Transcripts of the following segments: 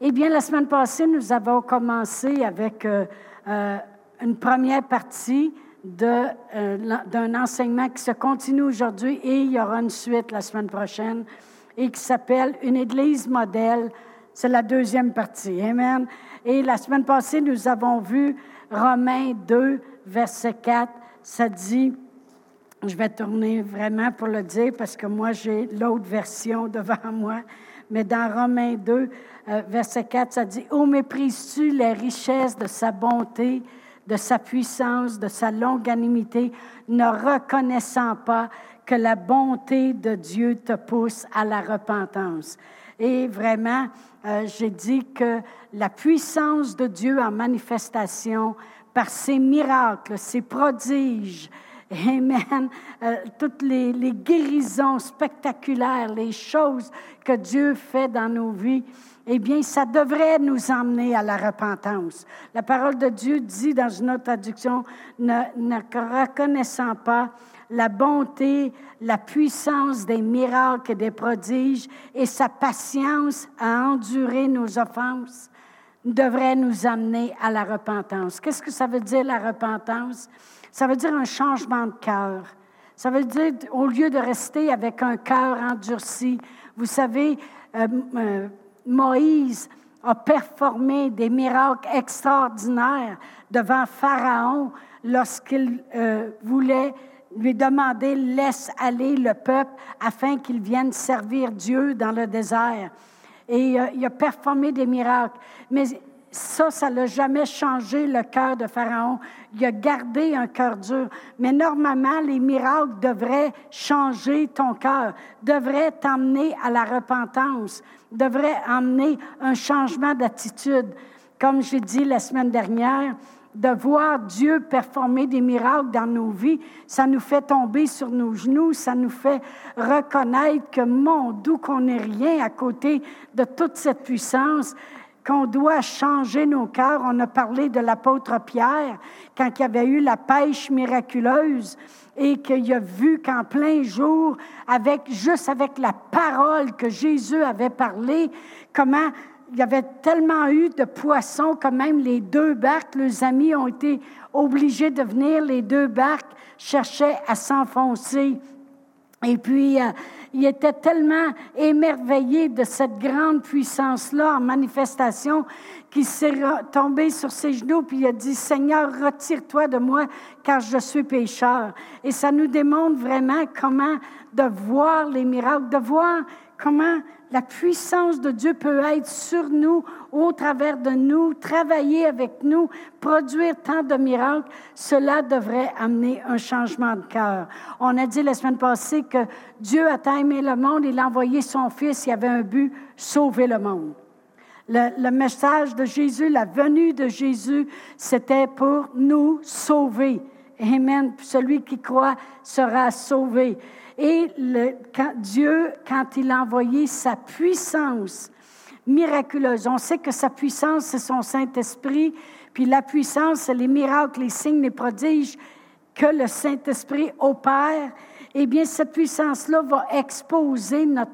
Eh bien, la semaine passée, nous avons commencé avec euh, euh, une première partie d'un enseignement qui se continue aujourd'hui et il y aura une suite la semaine prochaine et qui s'appelle Une Église modèle. C'est la deuxième partie. Amen. Et la semaine passée, nous avons vu Romains 2, verset 4. Ça dit, je vais tourner vraiment pour le dire parce que moi, j'ai l'autre version devant moi. Mais dans Romains 2, euh, verset 4, ça dit, Ô méprises-tu les richesses de sa bonté, de sa puissance, de sa longanimité, ne reconnaissant pas que la bonté de Dieu te pousse à la repentance. Et vraiment, euh, j'ai dit que la puissance de Dieu en manifestation par ses miracles, ses prodiges, Amen. Euh, toutes les, les, guérisons spectaculaires, les choses que Dieu fait dans nos vies, eh bien, ça devrait nous emmener à la repentance. La parole de Dieu dit dans une autre traduction, ne, ne reconnaissant pas la bonté, la puissance des miracles et des prodiges et sa patience à endurer nos offenses devrait nous amener à la repentance. Qu'est-ce que ça veut dire la repentance? Ça veut dire un changement de cœur. Ça veut dire, au lieu de rester avec un cœur endurci, vous savez, euh, euh, Moïse a performé des miracles extraordinaires devant Pharaon lorsqu'il euh, voulait lui demander laisse aller le peuple afin qu'il vienne servir Dieu dans le désert. Et il a performé des miracles. Mais ça, ça n'a jamais changé le cœur de Pharaon. Il a gardé un cœur dur. Mais normalement, les miracles devraient changer ton cœur, devraient t'emmener à la repentance, devraient emmener un changement d'attitude. Comme j'ai dit la semaine dernière, de voir Dieu performer des miracles dans nos vies, ça nous fait tomber sur nos genoux, ça nous fait reconnaître que, mon doux, qu'on n'est rien à côté de toute cette puissance qu'on doit changer nos cœurs. On a parlé de l'apôtre Pierre quand il y avait eu la pêche miraculeuse et qu'il a vu qu'en plein jour, avec juste avec la parole que Jésus avait parlé, comment il y avait tellement eu de poissons que même les deux barques, les amis ont été obligés de venir, les deux barques cherchaient à s'enfoncer. Et puis, euh, il était tellement émerveillé de cette grande puissance-là en manifestation qu'il s'est tombé sur ses genoux puis il a dit, Seigneur, retire-toi de moi car je suis pécheur. Et ça nous démontre vraiment comment de voir les miracles, de voir comment la puissance de Dieu peut être sur nous, au travers de nous, travailler avec nous, produire tant de miracles, cela devrait amener un changement de cœur. On a dit la semaine passée que Dieu a aimé le monde, il a envoyé son Fils, il avait un but, sauver le monde. Le, message de Jésus, la venue de Jésus, c'était pour nous sauver. Amen. Celui qui croit sera sauvé. Et le, Dieu, quand il a envoyé sa puissance miraculeuse, on sait que sa puissance, c'est son Saint-Esprit, puis la puissance, c'est les miracles, les signes, les prodiges que le Saint-Esprit opère. Eh bien, cette puissance-là va exposer notre,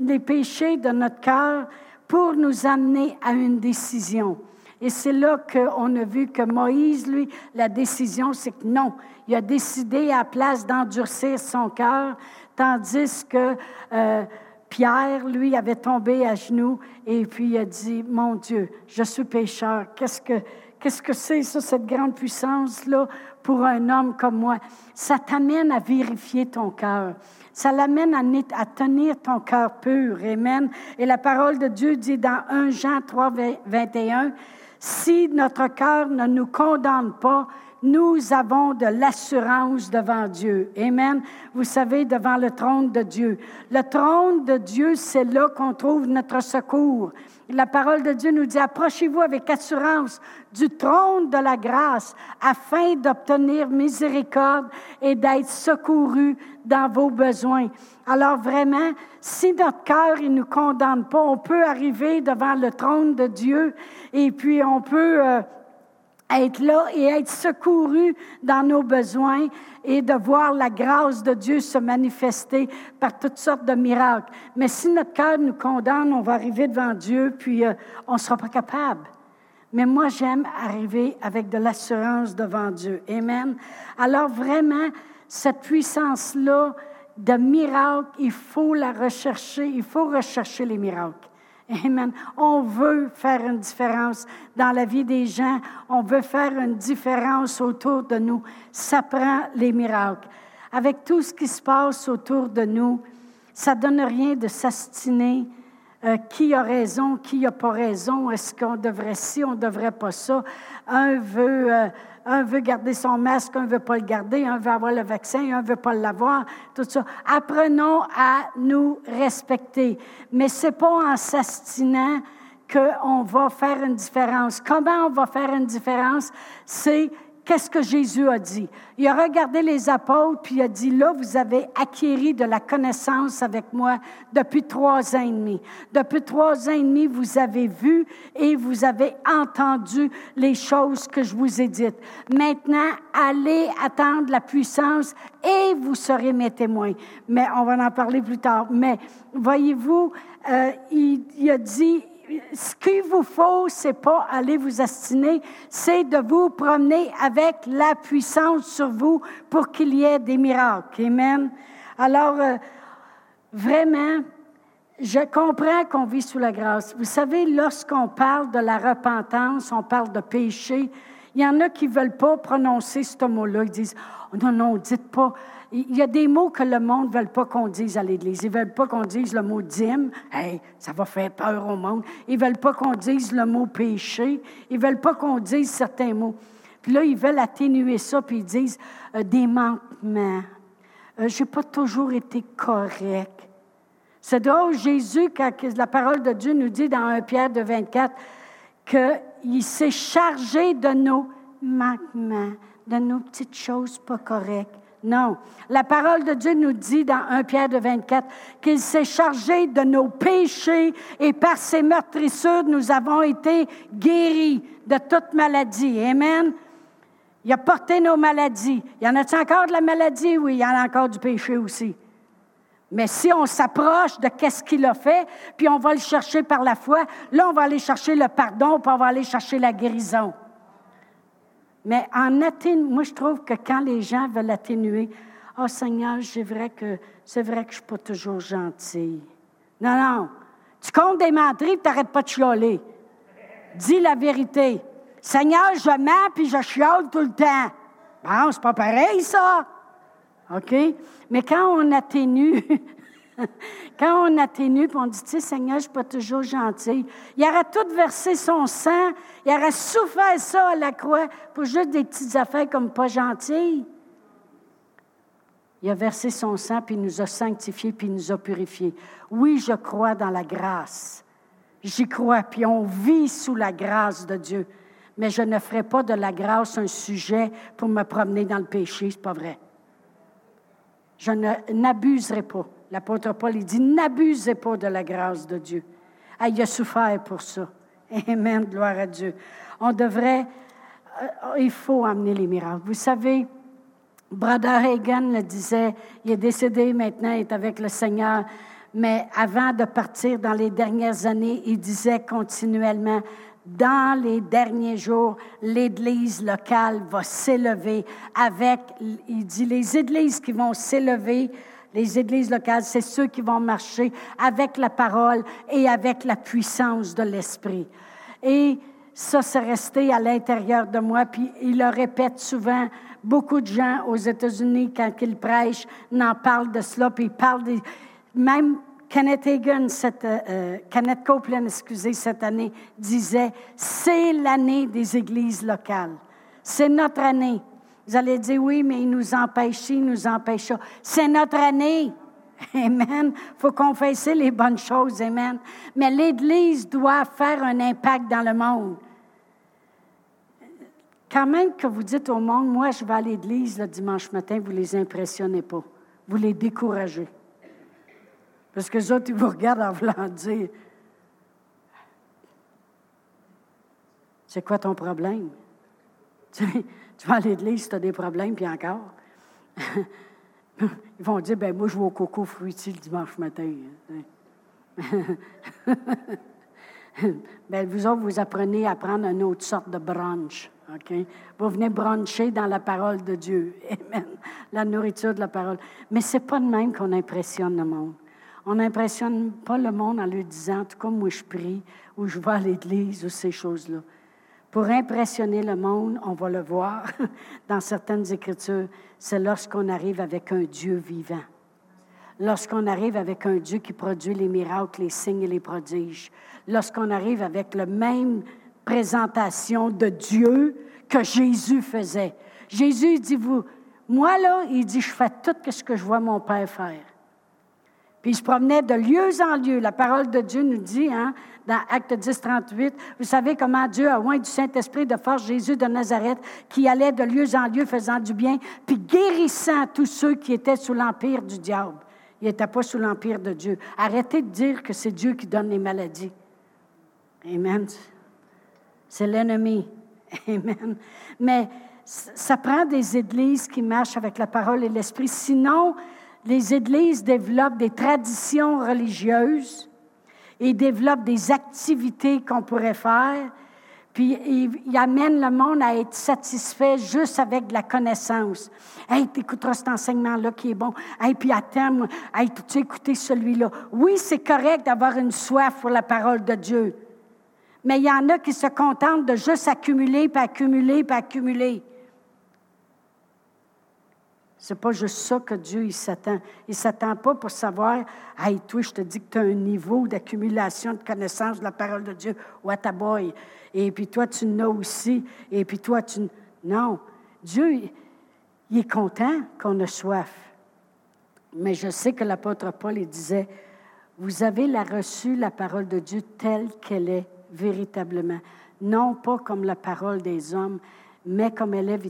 les péchés de notre cœur pour nous amener à une décision. Et c'est là qu'on a vu que Moïse, lui, la décision, c'est que non, il a décidé à place d'endurcir son cœur, tandis que euh, Pierre, lui, avait tombé à genoux et puis il a dit, mon Dieu, je suis pécheur. Qu'est-ce que qu'est-ce que c'est ça, cette grande puissance-là pour un homme comme moi? Ça t'amène à vérifier ton cœur. Ça l'amène à, à, tenir ton cœur pur. Amen. Et la parole de Dieu dit dans 1 Jean 3, 21, si notre cœur ne nous condamne pas, nous avons de l'assurance devant Dieu. Amen. Vous savez, devant le trône de Dieu. Le trône de Dieu, c'est là qu'on trouve notre secours. La parole de Dieu nous dit, approchez-vous avec assurance du trône de la grâce afin d'obtenir miséricorde et d'être secouru dans vos besoins. Alors vraiment, si notre cœur ne nous condamne pas, on peut arriver devant le trône de Dieu et puis on peut... Euh, être là et être secouru dans nos besoins et de voir la grâce de Dieu se manifester par toutes sortes de miracles. Mais si notre cœur nous condamne, on va arriver devant Dieu, puis euh, on ne sera pas capable. Mais moi, j'aime arriver avec de l'assurance devant Dieu. Amen. Alors vraiment, cette puissance-là de miracle, il faut la rechercher, il faut rechercher les miracles. Amen. On veut faire une différence dans la vie des gens. On veut faire une différence autour de nous. Ça prend les miracles. Avec tout ce qui se passe autour de nous, ça donne rien de s'astiner. Euh, qui a raison, qui n'a pas raison, est-ce qu'on devrait ci, on ne devrait pas ça? Un veut euh, un veut garder son masque, un veut pas le garder, un veut avoir le vaccin, un veut pas l'avoir, tout ça. Apprenons à nous respecter. Mais ce n'est pas en s'astinant qu'on va faire une différence. Comment on va faire une différence? C'est Qu'est-ce que Jésus a dit? Il a regardé les apôtres, puis il a dit, là, vous avez acquis de la connaissance avec moi depuis trois ans et demi. Depuis trois ans et demi, vous avez vu et vous avez entendu les choses que je vous ai dites. Maintenant, allez attendre la puissance et vous serez mes témoins. Mais on va en parler plus tard. Mais voyez-vous, euh, il a dit, ce qu'il vous faut, c'est pas aller vous astiner, c'est de vous promener avec la puissance sur vous pour qu'il y ait des miracles. Amen. Alors, euh, vraiment, je comprends qu'on vit sous la grâce. Vous savez, lorsqu'on parle de la repentance, on parle de péché, il y en a qui ne veulent pas prononcer ce mot-là. Ils disent, oh, non, non, dites pas il y a des mots que le monde ne veut pas qu'on dise à l'Église. Ils ne veulent pas qu'on dise le mot dîme. Ça va faire peur au monde. Ils ne veulent pas qu'on dise le mot péché. Ils ne veulent pas qu'on dise certains mots. Puis là, ils veulent atténuer ça, puis ils disent euh, des manquements. Euh, je n'ai pas toujours été correct. C'est drôle, Jésus, la parole de Dieu nous dit dans 1 Pierre de 24 qu'il s'est chargé de nos manquements, de nos petites choses pas correctes. Non. La parole de Dieu nous dit dans 1 Pierre de 24 qu'il s'est chargé de nos péchés et par ses meurtrissures, nous avons été guéris de toute maladie. Amen. Il a porté nos maladies. Il y en a-t-il encore de la maladie? Oui, il y en a encore du péché aussi. Mais si on s'approche de qu'est-ce qu'il a fait, puis on va le chercher par la foi, là, on va aller chercher le pardon, puis on va aller chercher la guérison. Mais en atténuant, moi, je trouve que quand les gens veulent atténuer, oh Seigneur, c'est vrai que c'est vrai que je ne suis pas toujours gentille. Non, non. Tu comptes des menteries tu n'arrêtes pas de chialer. Dis la vérité. Seigneur, je mens puis je chiale tout le temps. Bon, c'est pas pareil, ça. OK? Mais quand on atténue, Quand on atténue, puis on dit, tu sais, Seigneur, je ne suis pas toujours gentil. Il aurait tout versé son sang, il aurait souffert ça à la croix pour juste des petites affaires comme pas gentilles. Il a versé son sang, puis il nous a sanctifiés, puis il nous a purifiés. Oui, je crois dans la grâce. J'y crois, puis on vit sous la grâce de Dieu. Mais je ne ferai pas de la grâce un sujet pour me promener dans le péché, c'est pas vrai. Je n'abuserai pas. L'apôtre Paul, il dit, n'abusez pas de la grâce de Dieu. Il a souffert pour ça. Amen, gloire à Dieu. On devrait, euh, il faut amener les miracles. Vous savez, Brother Hagan le disait, il est décédé maintenant, il est avec le Seigneur, mais avant de partir dans les dernières années, il disait continuellement, dans les derniers jours, l'Église locale va s'élever avec, il dit, les églises qui vont s'élever les églises locales, c'est ceux qui vont marcher avec la parole et avec la puissance de l'Esprit. Et ça, c'est resté à l'intérieur de moi, puis il le répète souvent. Beaucoup de gens aux États-Unis, quand ils prêchent, n'en parlent de cela, puis ils parlent des... Même Kenneth Hagan, euh, euh, Kenneth Copeland, excusez, cette année, disait, c'est l'année des églises locales. C'est notre année. Vous allez dire, oui, mais il nous empêche il nous empêche. C'est notre année. Amen. Faut confesser les bonnes choses. Amen. Mais l'Église doit faire un impact dans le monde. Quand même que vous dites au monde, moi, je vais à l'Église le dimanche matin, vous ne les impressionnez pas. Vous les découragez. Parce que les autres, ils vous regardent en voulant dire C'est quoi ton problème? Tu, vas à l'église si tu as des problèmes, puis encore. Ils vont dire, ben moi, je vais au coco fruitier le dimanche matin. ben, vous autres, vous apprenez à prendre une autre sorte de brunch. OK? Vous venez bruncher dans la parole de Dieu. Amen. La nourriture de la parole. Mais ce n'est pas de même qu'on impressionne le monde. On n'impressionne pas le monde en lui disant, tout comme moi je prie, ou je vais à l'église, ou ces choses-là. Pour impressionner le monde, on va le voir dans certaines écritures, c'est lorsqu'on arrive avec un Dieu vivant. Lorsqu'on arrive avec un Dieu qui produit les miracles, les signes et les prodiges. Lorsqu'on arrive avec la même présentation de Dieu que Jésus faisait. Jésus dit, vous, moi là, il dit, je fais tout ce que je vois mon Père faire. Puis il se promenait de lieu en lieu. La parole de Dieu nous dit, hein, dans Acte 10, 38, vous savez comment Dieu a oint du Saint-Esprit de force Jésus de Nazareth, qui allait de lieu en lieu faisant du bien, puis guérissant tous ceux qui étaient sous l'empire du diable. Il n'était pas sous l'empire de Dieu. Arrêtez de dire que c'est Dieu qui donne les maladies. Amen. C'est l'ennemi. Amen. Mais ça prend des églises qui marchent avec la parole et l'esprit. Sinon, les églises développent des traditions religieuses et développent des activités qu'on pourrait faire, puis ils, amènent le monde à être satisfait juste avec de la connaissance. Hey, tu écouteras cet enseignement-là qui est bon. Hey, puis attends, hey, tu écouté celui-là? Oui, c'est correct d'avoir une soif pour la parole de Dieu. Mais il y en a qui se contentent de juste accumuler, puis accumuler, puis accumuler. C'est pas juste ça que Dieu il s'attend. Il s'attend pas pour savoir, hey, toi, je te dis que tu as un niveau d'accumulation de connaissances de la parole de Dieu, what a boy. Et puis toi, tu n'as aussi. Et puis toi, tu. Non. Dieu, il est content qu'on ait soif. Mais je sais que l'apôtre Paul, il disait, vous avez la reçu la parole de Dieu telle qu'elle est véritablement. Non pas comme la parole des hommes, mais comme elle est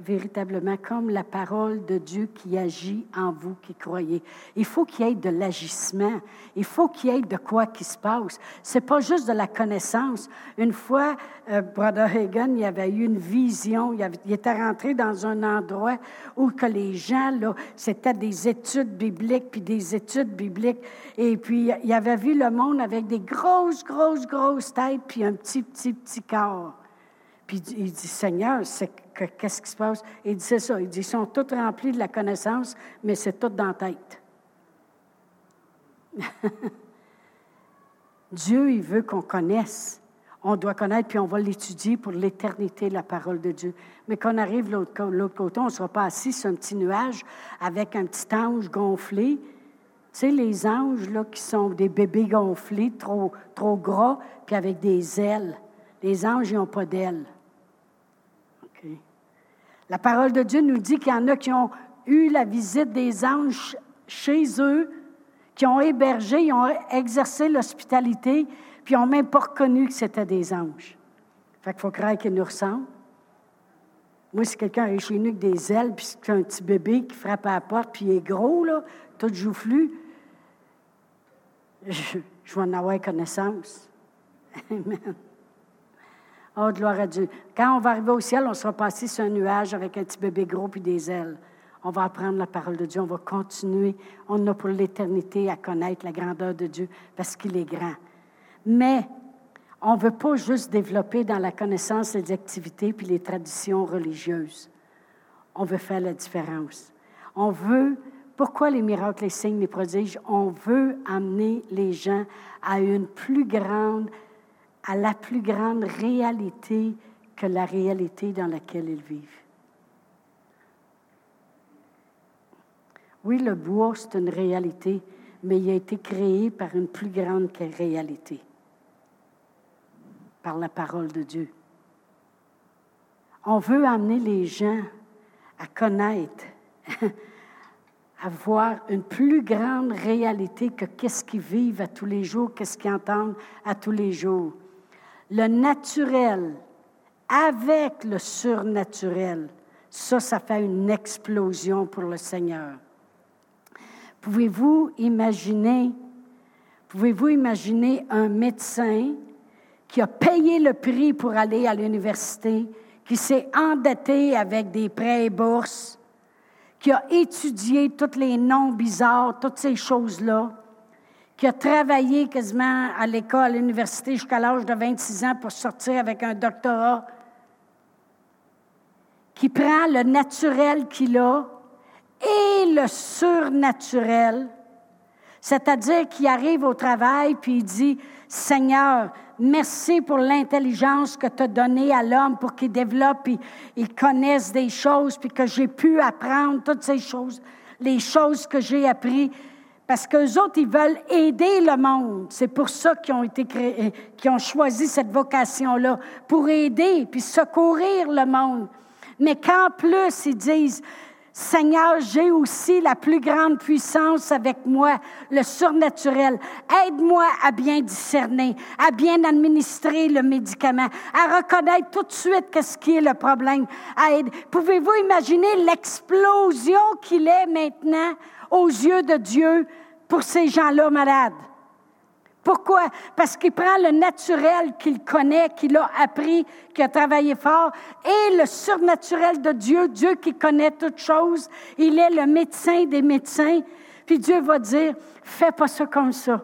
véritablement comme la parole de Dieu qui agit en vous qui croyez. Il faut qu'il y ait de l'agissement. Il faut qu'il y ait de quoi qui se passe. C'est pas juste de la connaissance. Une fois, euh, Brother Hagan, il avait eu une vision. Il, il, était rentré dans un endroit où que les gens, là, c'était des études bibliques, puis des études bibliques. Et puis, il avait vu le monde avec des grosses, grosses, grosses têtes, puis un petit, petit, petit corps. Puis il dit, Seigneur, qu'est-ce qui se passe? Il dit, c'est ça. Il dit, ils sont tous remplis de la connaissance, mais c'est tout dans la tête. Dieu, il veut qu'on connaisse. On doit connaître, puis on va l'étudier pour l'éternité, la parole de Dieu. Mais quand on arrive de l'autre côté, on ne sera pas assis sur un petit nuage avec un petit ange gonflé. Tu sais, les anges, là, qui sont des bébés gonflés, trop, trop gras, puis avec des ailes. Les anges, ils n'ont pas d'ailes. La parole de Dieu nous dit qu'il y en a qui ont eu la visite des anges chez eux, qui ont hébergé, ils ont exercé l'hospitalité, puis ils n'ont même pas reconnu que c'était des anges. Fait qu'il faut croire qu'ils nous ressemblent. Moi, si quelqu'un est chez nous avec des ailes, puis c'est un petit bébé qui frappe à la porte, puis il est gros, là, tout joufflu, je, je vais en avoir connaissance. Amen. Oh, gloire à Dieu. Quand on va arriver au ciel, on sera passé sur un nuage avec un petit bébé gros puis des ailes. On va apprendre la parole de Dieu. On va continuer. On a pour l'éternité à connaître la grandeur de Dieu parce qu'il est grand. Mais on ne veut pas juste développer dans la connaissance les activités puis les traditions religieuses. On veut faire la différence. On veut, pourquoi les miracles, les signes, les prodiges? On veut amener les gens à une plus grande à la plus grande réalité que la réalité dans laquelle ils vivent. Oui, le bois, c'est une réalité, mais il a été créé par une plus grande réalité, par la parole de Dieu. On veut amener les gens à connaître, à voir une plus grande réalité que qu'est-ce qu'ils vivent à tous les jours, qu'est-ce qu'ils entendent à tous les jours le naturel avec le surnaturel, ça, ça fait une explosion pour le Seigneur. Pouvez-vous imaginer, pouvez-vous un médecin qui a payé le prix pour aller à l'université, qui s'est endetté avec des prêts et bourses, qui a étudié tous les noms bizarres, toutes ces choses-là, qui a travaillé quasiment à l'école, à l'université jusqu'à l'âge de 26 ans pour sortir avec un doctorat, qui prend le naturel qu'il a et le surnaturel, c'est-à-dire qui arrive au travail puis il dit, Seigneur, merci pour l'intelligence que tu as donnée à l'homme pour qu'il développe et il connaisse des choses, puis que j'ai pu apprendre toutes ces choses, les choses que j'ai apprises. Parce qu'eux autres, ils veulent aider le monde. C'est pour ça qu'ils ont été créés, qu'ils ont choisi cette vocation-là, pour aider puis secourir le monde. Mais qu'en plus, ils disent, Seigneur, j'ai aussi la plus grande puissance avec moi, le surnaturel. Aide-moi à bien discerner, à bien administrer le médicament, à reconnaître tout de suite qu'est-ce qui est le problème. Pouvez-vous imaginer l'explosion qu'il est maintenant aux yeux de Dieu pour ces gens-là malades? Pourquoi? Parce qu'il prend le naturel qu'il connaît, qu'il a appris, qu'il a travaillé fort, et le surnaturel de Dieu, Dieu qui connaît toutes choses. Il est le médecin des médecins. Puis Dieu va dire, fais pas ça comme ça.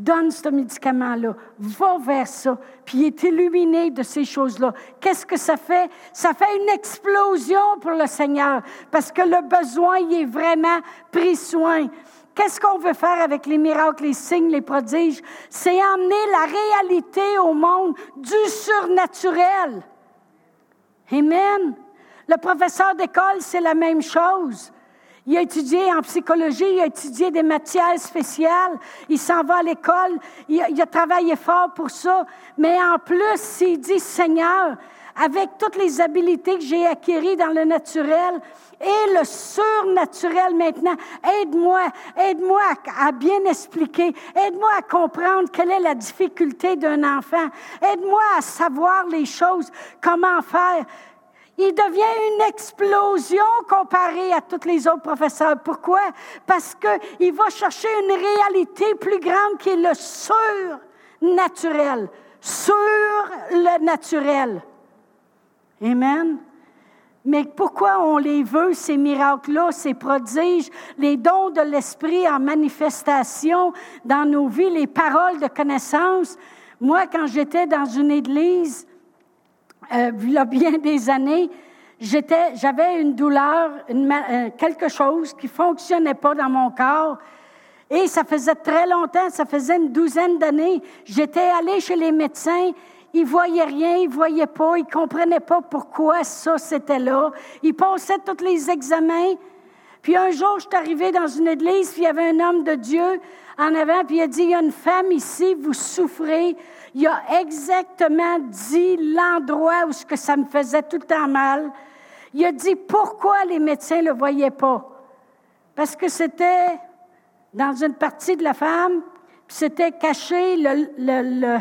Donne ce médicament-là. Va vers ça. Puis il est illuminé de ces choses-là. Qu'est-ce que ça fait? Ça fait une explosion pour le Seigneur parce que le besoin y est vraiment pris soin. Qu'est-ce qu'on veut faire avec les miracles, les signes, les prodiges? C'est emmener la réalité au monde du surnaturel. Amen. Le professeur d'école, c'est la même chose. Il a étudié en psychologie, il a étudié des matières spéciales, il s'en va à l'école, il, il, a travaillé fort pour ça. Mais en plus, s'il dit, Seigneur, avec toutes les habiletés que j'ai acquises dans le naturel et le surnaturel maintenant. Aide-moi, aide-moi à, bien expliquer, aide-moi à comprendre quelle est la difficulté d'un enfant, aide-moi à savoir les choses, comment faire. Il devient une explosion comparé à tous les autres professeurs. Pourquoi? Parce qu'il va chercher une réalité plus grande qui est le surnaturel. Sur le naturel. Amen. Mais pourquoi on les veut, ces miracles-là, ces prodiges, les dons de l'Esprit en manifestation dans nos vies, les paroles de connaissance? Moi, quand j'étais dans une église, euh, il y a bien des années, j'étais, j'avais une douleur, euh, quelque chose qui fonctionnait pas dans mon corps. Et ça faisait très longtemps, ça faisait une douzaine d'années. J'étais allée chez les médecins il voyait rien, il voyait pas, il comprenait pas pourquoi ça c'était là. Il passait tous les examens. Puis un jour, je suis arrivée dans une église, puis il y avait un homme de Dieu en avant, puis il a dit, il y a une femme ici, vous souffrez. Il a exactement dit l'endroit où ce que ça me faisait tout le temps mal. Il a dit pourquoi les médecins ne le voyaient pas. Parce que c'était dans une partie de la femme, puis c'était caché le, le,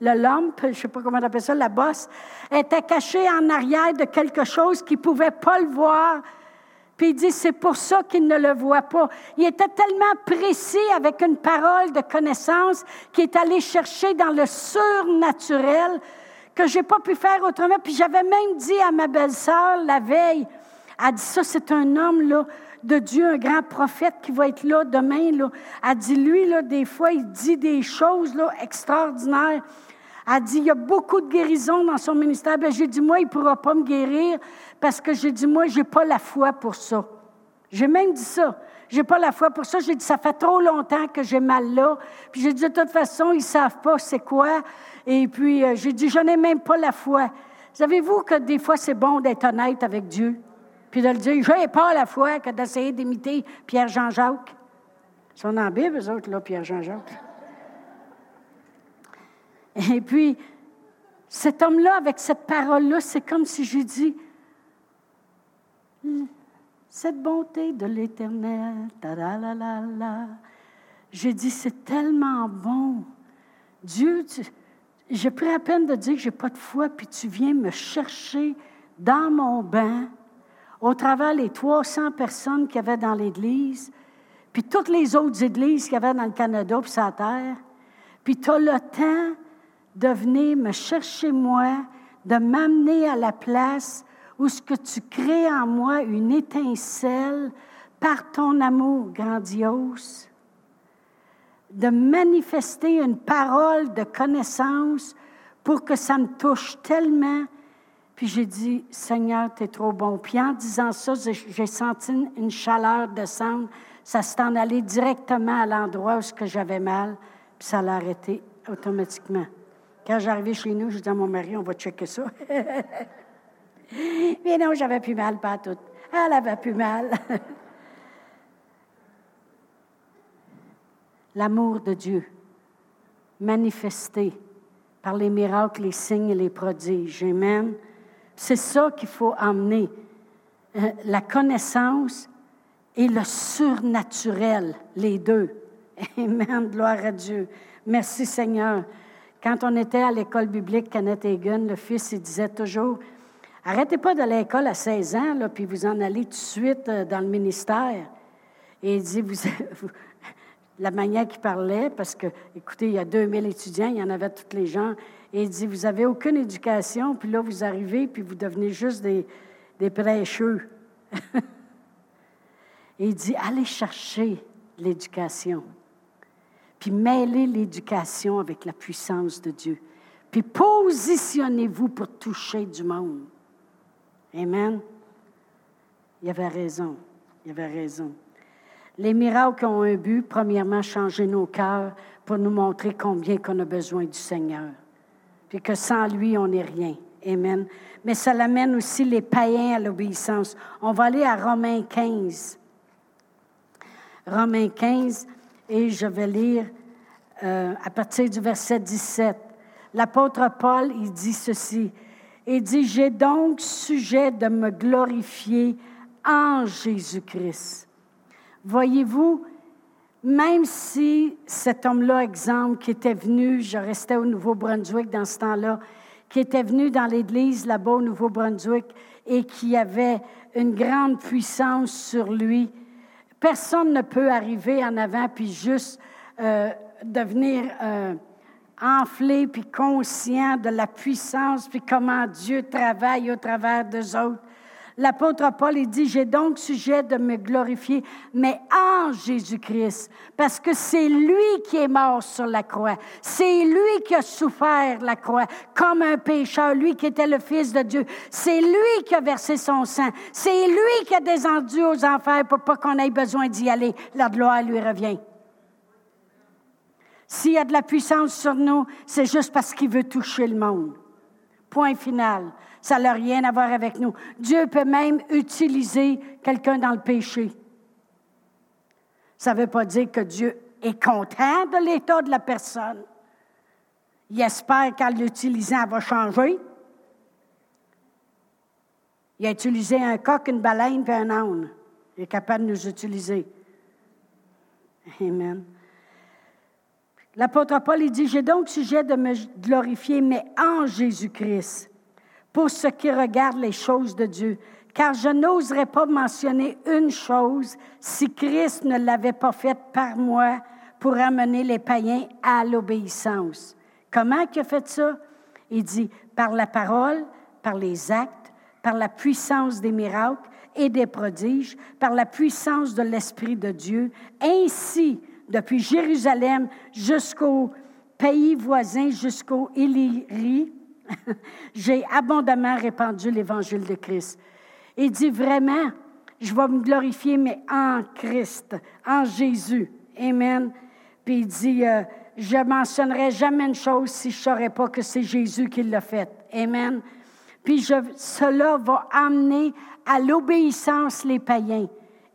je ne sais pas comment on appelle ça, la bosse, était cachée en arrière de quelque chose qui ne pouvait pas le voir. Puis il dit, c'est pour ça qu'il ne le voit pas. Il était tellement précis avec une parole de connaissance qu'il est allé chercher dans le surnaturel que j'ai pas pu faire autrement. Puis j'avais même dit à ma belle-sœur la veille, elle dit ça, c'est un homme là de Dieu, un grand prophète qui va être là demain. Là. Elle dit, lui, là, des fois, il dit des choses là, extraordinaires. Elle dit, il y a beaucoup de guérisons dans son ministère. Ben, j'ai dit, moi, il ne pourra pas me guérir parce que j'ai dit, moi, je n'ai pas la foi pour ça. J'ai même dit ça. J'ai pas la foi pour ça. J'ai dit, ça fait trop longtemps que j'ai mal là. Puis j'ai dit, de toute façon, ils savent pas c'est quoi. Et puis, euh, j'ai dit, je n'ai même pas la foi. Savez-vous que des fois, c'est bon d'être honnête avec Dieu? Puis de le dire, je n'ai pas la foi que d'essayer d'imiter Pierre-Jean-Jacques. Ils sont en Bible, eux autres, là, Pierre-Jean-Jacques. Et puis, cet homme-là, avec cette parole-là, c'est comme si j'ai dit, cette bonté de l'Éternel, j'ai dit, c'est tellement bon. Dieu, j'ai pris à peine de dire que je n'ai pas de foi, puis tu viens me chercher dans mon bain, au travers les 300 personnes qu'il y avait dans l'Église, puis toutes les autres églises qu'il y avait dans le Canada, puis sa terre. Puis tu as le temps de venir me chercher moi de m'amener à la place où ce que tu crées en moi une étincelle par ton amour grandiose, de manifester une parole de connaissance pour que ça me touche tellement. Puis j'ai dit, Seigneur, tu es trop bon. Puis en disant ça, j'ai senti une chaleur descendre. Ça s'est en allé directement à l'endroit où j'avais mal, puis ça l'a arrêté automatiquement. Quand j'arrivais chez nous, je dis à mon mari, on va checker ça. Mais non, j'avais plus mal, pas tout. Elle avait plus mal. L'amour de Dieu manifesté par les miracles, les signes et les prodiges. Amen. C'est ça qu'il faut emmener. Euh, la connaissance et le surnaturel, les deux. Amen. Gloire à Dieu. Merci Seigneur. Quand on était à l'école biblique Kenneth Hagan, le fils, il disait toujours Arrêtez pas de l'école à 16 ans, puis vous en allez tout de suite euh, dans le ministère. Et il dit la manière qu'il parlait, parce que, écoutez, il y a 2000 étudiants, il y en avait tous les gens, et il dit, vous n'avez aucune éducation, puis là, vous arrivez, puis vous devenez juste des, des prêcheux. et il dit, allez chercher l'éducation, puis mêlez l'éducation avec la puissance de Dieu, puis positionnez-vous pour toucher du monde. Amen. Il avait raison. Il avait raison. Les miracles ont un but, premièrement, changer nos cœurs pour nous montrer combien qu'on a besoin du Seigneur. Puis que sans lui, on n'est rien. Amen. Mais ça l'amène aussi les païens à l'obéissance. On va aller à Romains 15. Romains 15, et je vais lire euh, à partir du verset 17. L'apôtre Paul, il dit ceci. Il dit, j'ai donc sujet de me glorifier en Jésus-Christ Voyez-vous, même si cet homme-là, exemple, qui était venu, je restais au Nouveau-Brunswick dans ce temps-là, qui était venu dans l'église là-bas au Nouveau-Brunswick et qui avait une grande puissance sur lui, personne ne peut arriver en avant puis juste euh, devenir euh, enflé puis conscient de la puissance puis comment Dieu travaille au travers des autres l'apôtre Paul, il dit, j'ai donc sujet de me glorifier, mais en Jésus-Christ, parce que c'est lui qui est mort sur la croix. C'est lui qui a souffert la croix comme un pécheur, lui qui était le Fils de Dieu. C'est lui qui a versé son sang. C'est lui qui a descendu aux enfers pour pas qu'on ait besoin d'y aller. La gloire lui revient. S'il y a de la puissance sur nous, c'est juste parce qu'il veut toucher le monde. Point final. Ça n'a rien à voir avec nous. Dieu peut même utiliser quelqu'un dans le péché. Ça ne veut pas dire que Dieu est content de l'état de la personne. Il espère qu'en l'utilisant, elle va changer. Il a utilisé un coq, une baleine et un âne. Il est capable de nous utiliser. Amen. L'apôtre Paul, il dit, j'ai donc sujet de me glorifier, mais en Jésus-Christ, pour ce qui regarde les choses de Dieu. Car je n'oserais pas mentionner une chose si Christ ne l'avait pas faite par moi pour amener les païens à l'obéissance. Comment il a fait ça? Il dit, par la parole, par les actes, par la puissance des miracles et des prodiges, par la puissance de l'Esprit de Dieu, ainsi depuis Jérusalem jusqu'au pays voisin, jusqu'au Illyrie, j'ai abondamment répandu l'évangile de Christ. Il dit vraiment, je vais me glorifier, mais en Christ, en Jésus. Amen. Puis il dit, euh, je mentionnerai jamais une chose si je ne saurais pas que c'est Jésus qui l'a fait. Amen. Puis je, cela va amener à l'obéissance les païens.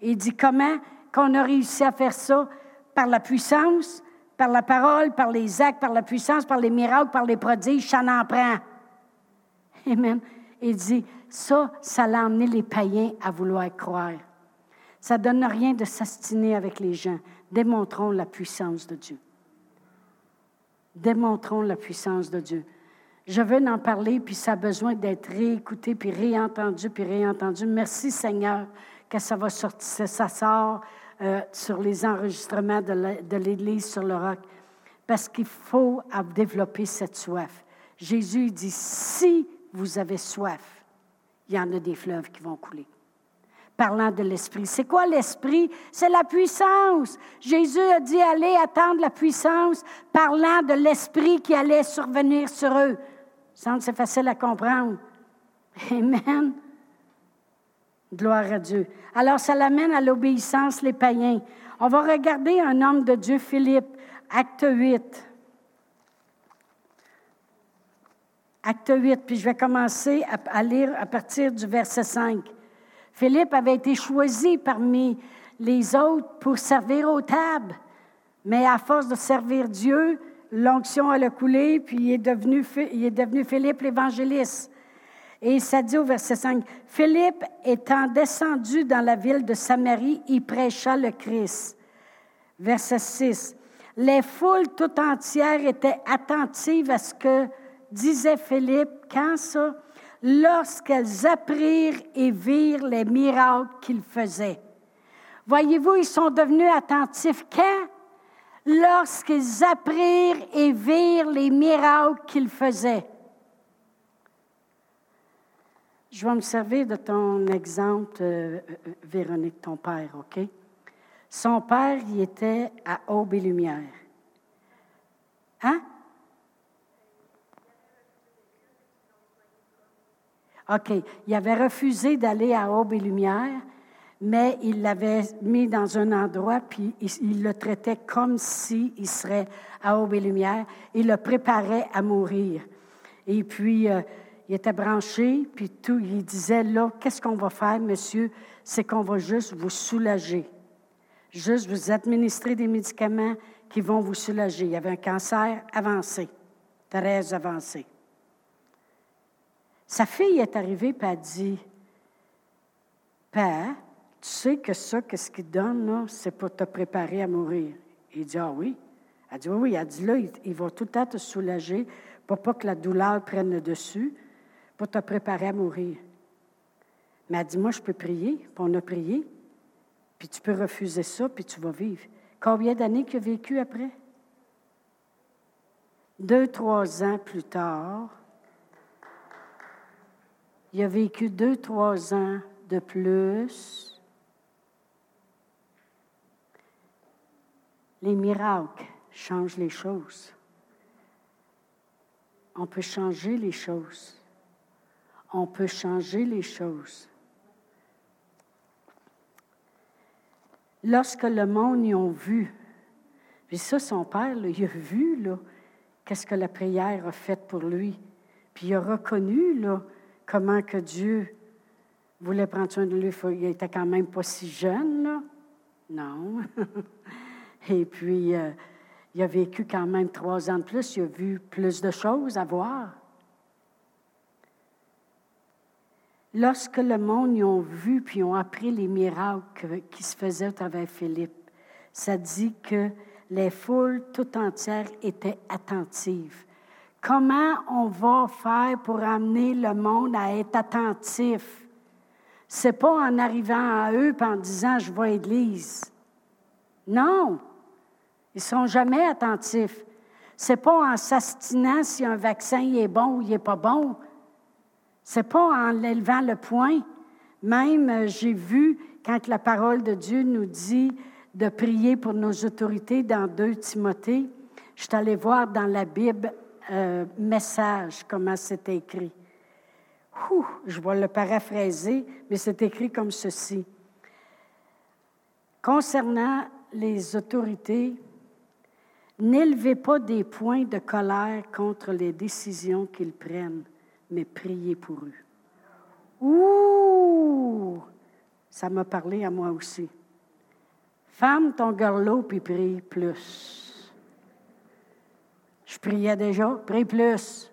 Il dit comment qu'on a réussi à faire ça? Par la puissance, par la parole, par les actes, par la puissance, par les miracles, par les prodiges, ça en prend. Amen. Il dit, ça, ça l'a amené les païens à vouloir croire. Ça ne donne rien de s'astiner avec les gens. Démontrons la puissance de Dieu. Démontrons la puissance de Dieu. Je veux en parler, puis ça a besoin d'être réécouté, puis réentendu, puis réentendu. Merci Seigneur que ça va sortir, ça sort euh, sur les enregistrements de l'Église sur le roc, parce qu'il faut développer cette soif. Jésus dit, si vous avez soif, il y en a des fleuves qui vont couler. Parlant de l'esprit. C'est quoi l'esprit? C'est la puissance. Jésus a dit allez attendre la puissance, parlant de l'esprit qui allait survenir sur eux. C'est facile à comprendre. Amen. Gloire à Dieu. Alors, ça l'amène à l'obéissance, les païens. On va regarder un homme de Dieu, Philippe, acte 8. Acte 8, puis je vais commencer à, lire à partir du verset 5. Philippe avait été choisi parmi les autres pour servir aux tables, mais à force de servir Dieu, l'onction a coulé, puis il est devenu, il est devenu Philippe l'évangéliste. Et ça dit au verset 5, Philippe étant descendu dans la ville de Samarie, il prêcha le Christ. Verset 6, les foules tout entières étaient attentives à ce que disait Philippe. Quand ça? Lorsqu'elles apprirent et virent les miracles qu'il faisait. Voyez-vous, ils sont devenus attentifs quand? Lorsqu'ils apprirent et virent les miracles qu'il faisait. Je vais me servir de ton exemple, euh, euh, Véronique, ton père, OK? Son père, il était à Aube et Lumière. Hein? OK. Il avait refusé d'aller à Aube et Lumière, mais il l'avait mis dans un endroit, puis il, le traitait comme s'il serait à Aube et Lumière. Il le préparait à mourir. Et puis, euh, il était branché, puis tout, il disait, là, qu'est-ce qu'on va faire, monsieur? C'est qu'on va juste vous soulager. Juste vous administrer des médicaments qui vont vous soulager. Il y avait un cancer avancé, très avancé. Sa fille est arrivée et a dit, Père, tu sais que ça, qu'est-ce qu'il donne, là, c'est pour te préparer à mourir. Il dit, ah oui. Elle dit, oui, oui. Elle dit, là, il, va tout le temps te soulager pour pas que la douleur prenne le dessus pour te préparer à mourir. Mais elle dit, moi, je peux prier, puis on a prié, puis tu peux refuser ça, puis tu vas vivre. Combien d'années qu'il a vécu après? Deux, trois ans plus tard, il a vécu deux, trois ans de plus. Les miracles changent les choses. On peut changer les choses on peut changer les choses. Lorsque le monde y a vu, puis ça, son père, il a vu qu'est-ce que la prière a fait pour lui. Puis il a reconnu là, comment Dieu voulait prendre soin de lui. Il était quand même pas si jeune. Non. Et puis, euh, il a vécu quand même trois ans de plus. Il a vu plus de choses à voir. Lorsque le monde y ont vu puis ont appris les miracles qui se faisaient à travers Philippe, ça dit que les foules tout entières étaient attentives. Comment on va faire pour amener le monde à être attentif? C'est pas en arrivant à eux et en disant je vais à l'église. Non, ils sont jamais attentifs. C'est pas en s'astinant si un vaccin est bon ou il n'est pas bon. C'est pas en élevant le point. Même, euh, j'ai vu, quand la parole de Dieu nous dit de prier pour nos autorités dans 2 Timothée, je suis allée voir dans la Bible euh, message comment c'est écrit. je vais le paraphraser, mais c'est écrit comme ceci. Concernant les autorités, n'élevez pas des points de colère contre les décisions qu'ils prennent mais priez pour eux. Ouh! Ça m'a parlé à moi aussi. Femme ton garlot puis prie plus. Je priais déjà, prie plus.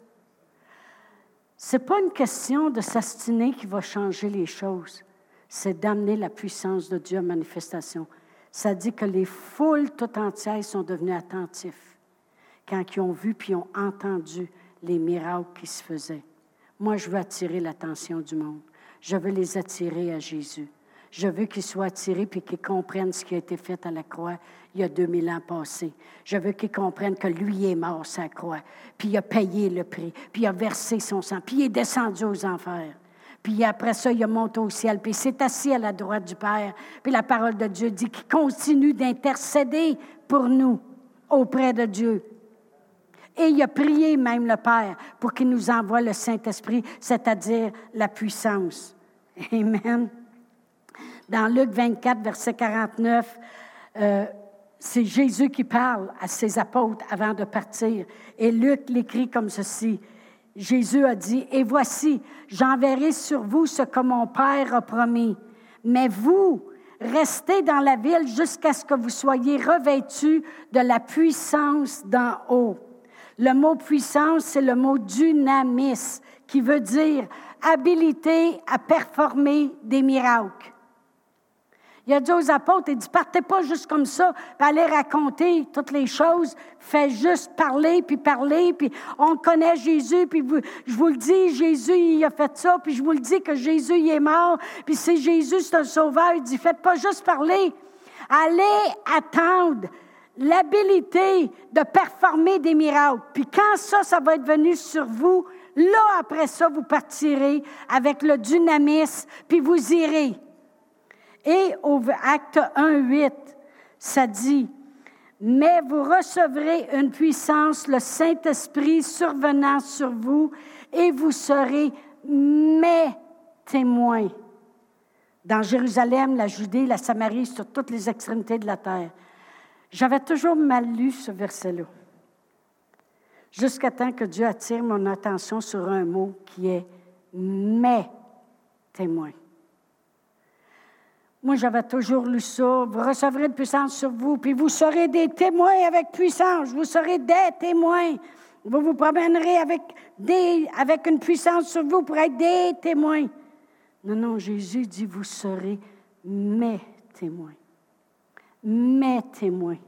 C'est pas une question de s'astiner qui va changer les choses. C'est d'amener la puissance de Dieu à manifestation. Ça dit que les foules tout entières sont devenues attentifs quand ils ont vu puis ont entendu les miracles qui se faisaient. Moi, je veux attirer l'attention du monde. Je veux les attirer à Jésus. Je veux qu'il soit attiré puis qu'il comprenne ce qui a été fait à la croix il y a 2000 ans passés. Je veux qu'il comprenne que lui est mort sa croix, puis il a payé le prix, puis il a versé son sang, puis il est descendu aux enfers. Puis après ça, il a monté au ciel, puis il s'est assis à la droite du Père. Puis la parole de Dieu dit qu'il continue d'intercéder pour nous auprès de Dieu. Et il a prié même le Père pour qu'il nous envoie le Saint-Esprit, c'est-à-dire la puissance. Amen. Dans Luc 24, verset 49, euh, c'est Jésus qui parle à ses apôtres avant de partir. Et Luc l'écrit comme ceci. Jésus a dit, Et voici, j'enverrai sur vous ce que mon Père a promis. Mais vous, restez dans la ville jusqu'à ce que vous soyez revêtus de la puissance d'en haut. Le mot puissance, c'est le mot dynamis, qui veut dire habilité à performer des miracles. Il a dit aux apôtres, il dit, partez pas juste comme ça, allez raconter toutes les choses, faites juste parler, puis parler, puis on connaît Jésus, puis je vous le dis, Jésus, il a fait ça, puis je vous le dis que Jésus, il est mort, puis c'est Jésus, c'est un sauveur. Il dit, faites pas juste parler, allez attendre l'habilité de performer des miracles. Puis quand ça, ça va être venu sur vous, là, après ça, vous partirez avec le dynamisme, puis vous irez. Et au acte 1, 8, ça dit, mais vous recevrez une puissance, le Saint-Esprit survenant sur vous, et vous serez mes témoins dans Jérusalem, la Judée, la Samarie, sur toutes les extrémités de la terre. J'avais toujours mal lu ce verset-là, jusqu'à temps que Dieu attire mon attention sur un mot qui est mes témoins. Moi, j'avais toujours lu ça. Vous recevrez de puissance sur vous, puis vous serez des témoins avec puissance. Vous serez des témoins. Vous vous promènerez avec, des, avec une puissance sur vous pour être des témoins. Non, non, Jésus dit, vous serez mes témoins. Mes témoins.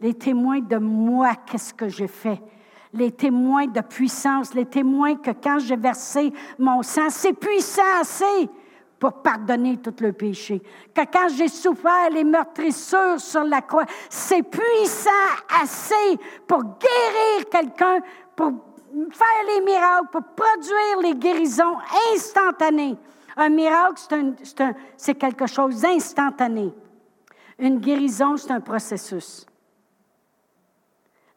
Les témoins de moi, qu'est-ce que j'ai fait? Les témoins de puissance, les témoins que quand j'ai versé mon sang, c'est puissant assez pour pardonner tout le péché. Que quand j'ai souffert les meurtrissures sur la croix, c'est puissant assez pour guérir quelqu'un, pour faire les miracles, pour produire les guérisons instantanées. Un miracle, c'est quelque chose d'instantané. Une guérison, c'est un processus.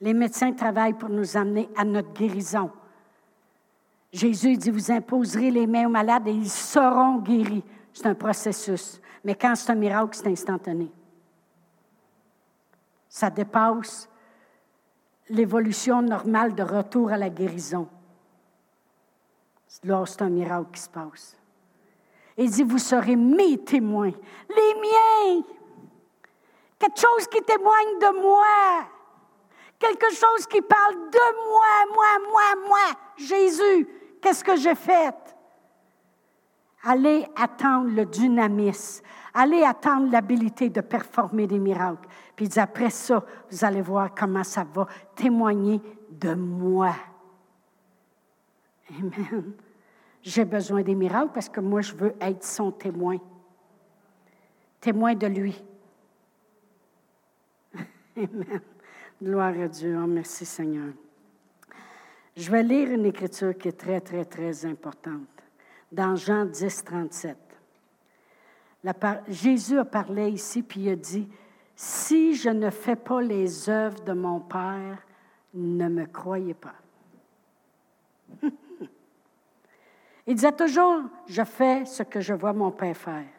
Les médecins travaillent pour nous amener à notre guérison. Jésus dit, vous imposerez les mains aux malades et ils seront guéris. C'est un processus. Mais quand c'est un miracle, c'est instantané. Ça dépasse l'évolution normale de retour à la guérison. Là, c'est un miracle qui se passe. Il dit, vous serez mes témoins, les miens. Quelque chose qui témoigne de moi. Quelque chose qui parle de moi, moi, moi, moi, Jésus. Qu'est-ce que j'ai fait? Allez attendre le dynamisme. Allez attendre l'habilité de performer des miracles. Puis après ça, vous allez voir comment ça va témoigner de moi. Amen. J'ai besoin des miracles parce que moi, je veux être son témoin. Témoin de lui. Amen. Gloire à Dieu. Oh, merci Seigneur. Je vais lire une écriture qui est très, très, très importante. Dans Jean 10, 37. Jésus a parlé ici, puis il a dit, Si je ne fais pas les œuvres de mon Père, ne me croyez pas. il disait toujours, je fais ce que je vois mon Père faire.